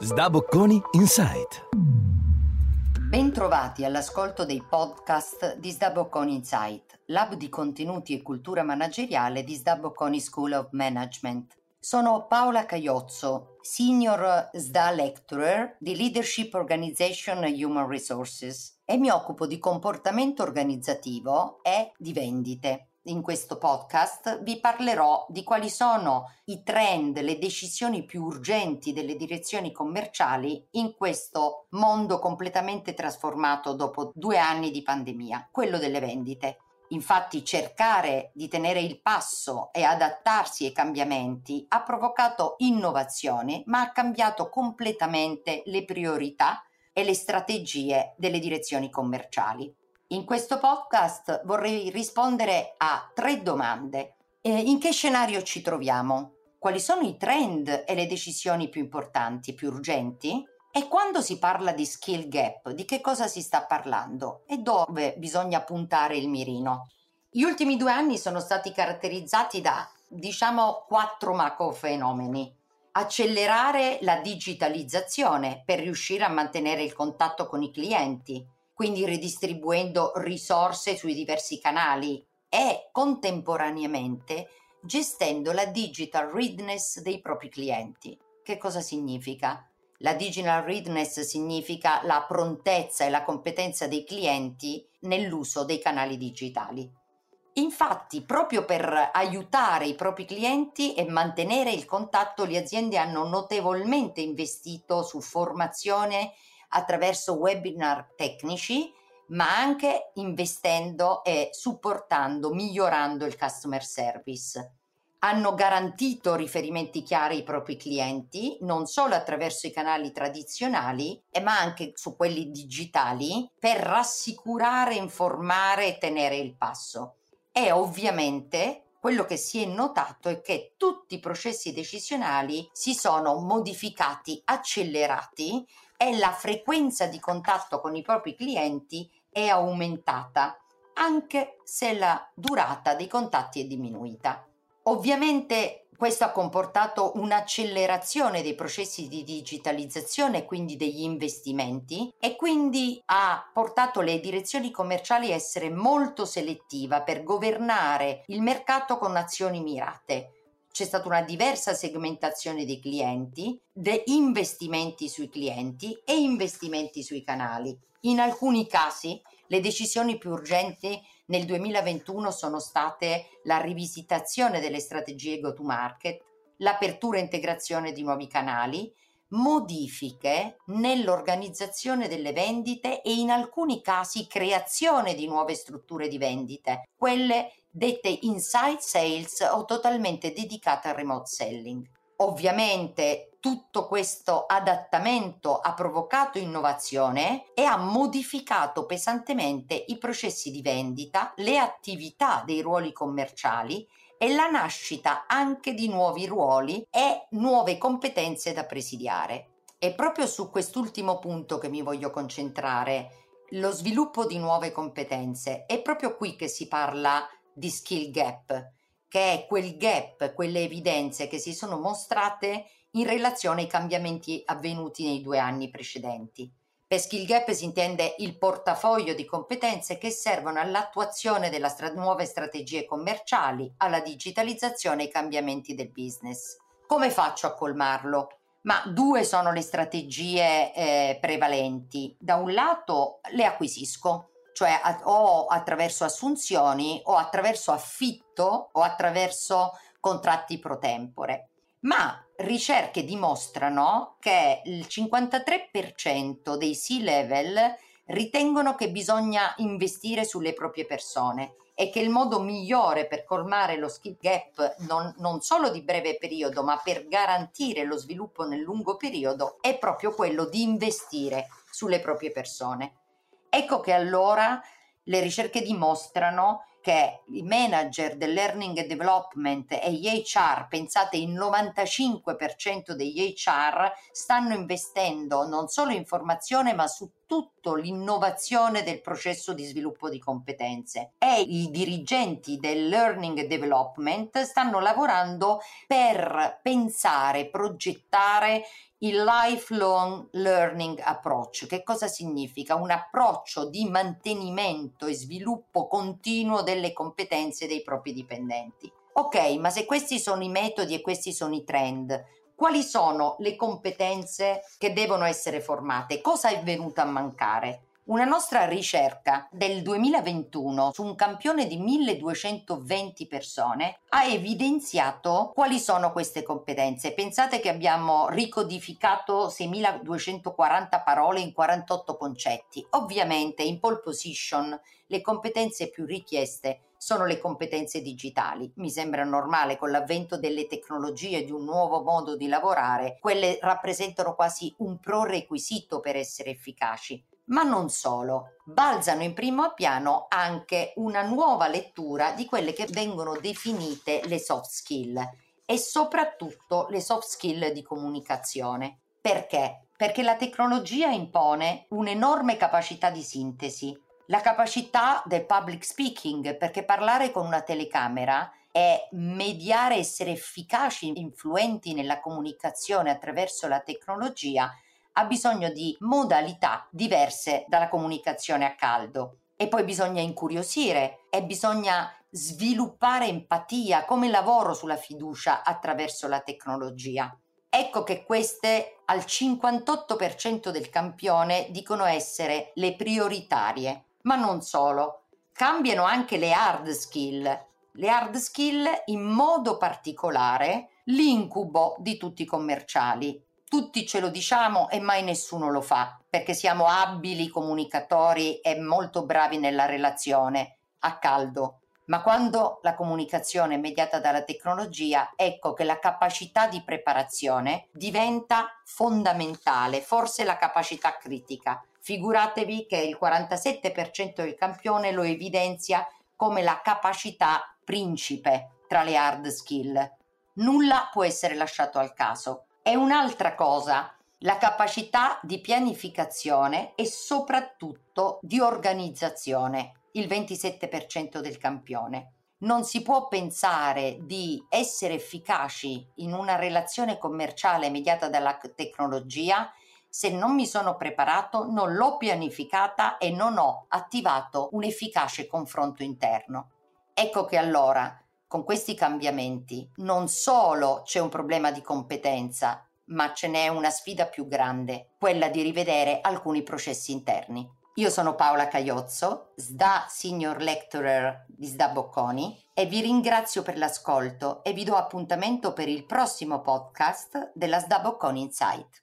Sdabocconi Insight. Bentrovati all'ascolto dei podcast di Sdabocconi Insight, lab di contenuti e cultura manageriale di Sdabocconi School of Management. Sono Paola Caiozzo, Senior SDA Lecturer di Leadership Organization and Human Resources e mi occupo di comportamento organizzativo e di vendite in questo podcast vi parlerò di quali sono i trend, le decisioni più urgenti delle direzioni commerciali in questo mondo completamente trasformato dopo due anni di pandemia, quello delle vendite. Infatti cercare di tenere il passo e adattarsi ai cambiamenti ha provocato innovazione, ma ha cambiato completamente le priorità e le strategie delle direzioni commerciali. In questo podcast vorrei rispondere a tre domande. Eh, in che scenario ci troviamo? Quali sono i trend e le decisioni più importanti, più urgenti? E quando si parla di skill gap, di che cosa si sta parlando e dove bisogna puntare il mirino? Gli ultimi due anni sono stati caratterizzati da, diciamo, quattro macro fenomeni. Accelerare la digitalizzazione per riuscire a mantenere il contatto con i clienti, quindi ridistribuendo risorse sui diversi canali e contemporaneamente gestendo la digital readiness dei propri clienti. Che cosa significa? La digital readiness significa la prontezza e la competenza dei clienti nell'uso dei canali digitali. Infatti, proprio per aiutare i propri clienti e mantenere il contatto, le aziende hanno notevolmente investito su formazione attraverso webinar tecnici, ma anche investendo e supportando, migliorando il customer service. Hanno garantito riferimenti chiari ai propri clienti, non solo attraverso i canali tradizionali, ma anche su quelli digitali, per rassicurare, informare e tenere il passo. E ovviamente quello che si è notato è che tutti i processi decisionali si sono modificati, accelerati e la frequenza di contatto con i propri clienti è aumentata, anche se la durata dei contatti è diminuita. Ovviamente questo ha comportato un'accelerazione dei processi di digitalizzazione quindi degli investimenti e quindi ha portato le direzioni commerciali a essere molto selettiva per governare il mercato con azioni mirate c'è stata una diversa segmentazione dei clienti, de investimenti sui clienti e investimenti sui canali. In alcuni casi le decisioni più urgenti nel 2021 sono state la rivisitazione delle strategie go-to-market, l'apertura e integrazione di nuovi canali, modifiche nell'organizzazione delle vendite e in alcuni casi creazione di nuove strutture di vendite, quelle dette inside sales o totalmente dedicate al remote selling. Ovviamente tutto questo adattamento ha provocato innovazione e ha modificato pesantemente i processi di vendita, le attività dei ruoli commerciali e la nascita anche di nuovi ruoli e nuove competenze da presidiare. È proprio su quest'ultimo punto che mi voglio concentrare, lo sviluppo di nuove competenze. È proprio qui che si parla di skill gap, che è quel gap, quelle evidenze che si sono mostrate in relazione ai cambiamenti avvenuti nei due anni precedenti. Per skill gap si intende il portafoglio di competenze che servono all'attuazione delle stra- nuove strategie commerciali, alla digitalizzazione e ai cambiamenti del business. Come faccio a colmarlo? Ma due sono le strategie eh, prevalenti. Da un lato le acquisisco, cioè a, o attraverso assunzioni o attraverso affitto o attraverso contratti pro tempore. Ma ricerche dimostrano che il 53% dei C-level ritengono che bisogna investire sulle proprie persone e che il modo migliore per colmare lo skill gap non, non, solo di breve periodo ma per garantire lo sviluppo nel lungo periodo è proprio quello di investire sulle proprie persone. Ecco che allora le ricerche dimostrano che i manager del learning and development e gli HR, pensate il 95% degli HR stanno investendo non solo in formazione ma su soprattutto l'innovazione del processo di sviluppo di competenze e i dirigenti del learning development stanno lavorando per pensare, progettare il lifelong learning approach. Che cosa significa? Un approccio di mantenimento e sviluppo continuo delle competenze dei propri dipendenti. Ok, ma se questi sono i metodi e questi sono i trend, quali sono le competenze che devono essere formate? Cosa è venuto a mancare? Una nostra ricerca del 2021 su un campione di 1220 persone ha evidenziato quali sono queste competenze. Pensate che abbiamo ricodificato 6240 parole in 48 concetti. Ovviamente in pole position le competenze più richieste sono le competenze digitali. Mi sembra normale con l'avvento delle tecnologie di un nuovo modo di lavorare, quelle rappresentano quasi un prerequisito per essere efficaci. Ma non solo, balzano in primo piano anche una nuova lettura di quelle che vengono definite le soft skill e soprattutto le soft skill di comunicazione. Perché? Perché la tecnologia impone un'enorme capacità di sintesi, la capacità del public speaking, perché parlare con una telecamera è mediare, essere efficaci, influenti nella comunicazione attraverso la tecnologia ha bisogno di modalità diverse dalla comunicazione a caldo. E poi bisogna incuriosire e bisogna sviluppare empatia, come lavoro sulla fiducia attraverso la tecnologia. Ecco che queste al 58% del campione dicono essere le prioritarie, ma non solo, cambiano anche le hard skill. Le hard skill in modo particolare l'incubo di tutti i commerciali, tutti ce lo diciamo e mai nessuno lo fa, perché siamo abili comunicatori e molto bravi nella relazione a caldo. Ma quando la comunicazione è mediata dalla tecnologia, ecco che la capacità di preparazione diventa fondamentale, forse la capacità critica. Figuratevi che il 47% del campione lo evidenzia come la capacità principe tra le hard skill. Nulla può essere lasciato al caso. È un'altra cosa la capacità di pianificazione e soprattutto di organizzazione, il 27% del campione. Non si può pensare di essere efficaci in una relazione commerciale mediata dalla tecnologia se non mi sono preparato, non l'ho pianificata e non ho attivato un efficace confronto interno. Ecco che allora con questi cambiamenti non solo c'è un problema di competenza, ma ce n'è una sfida più grande, quella di rivedere alcuni processi interni. Io sono Paola Caiozzo, SDA Senior Lecturer di SDA Bocconi e vi ringrazio per l'ascolto e vi do appuntamento per il prossimo podcast della SDA Bocconi Insight.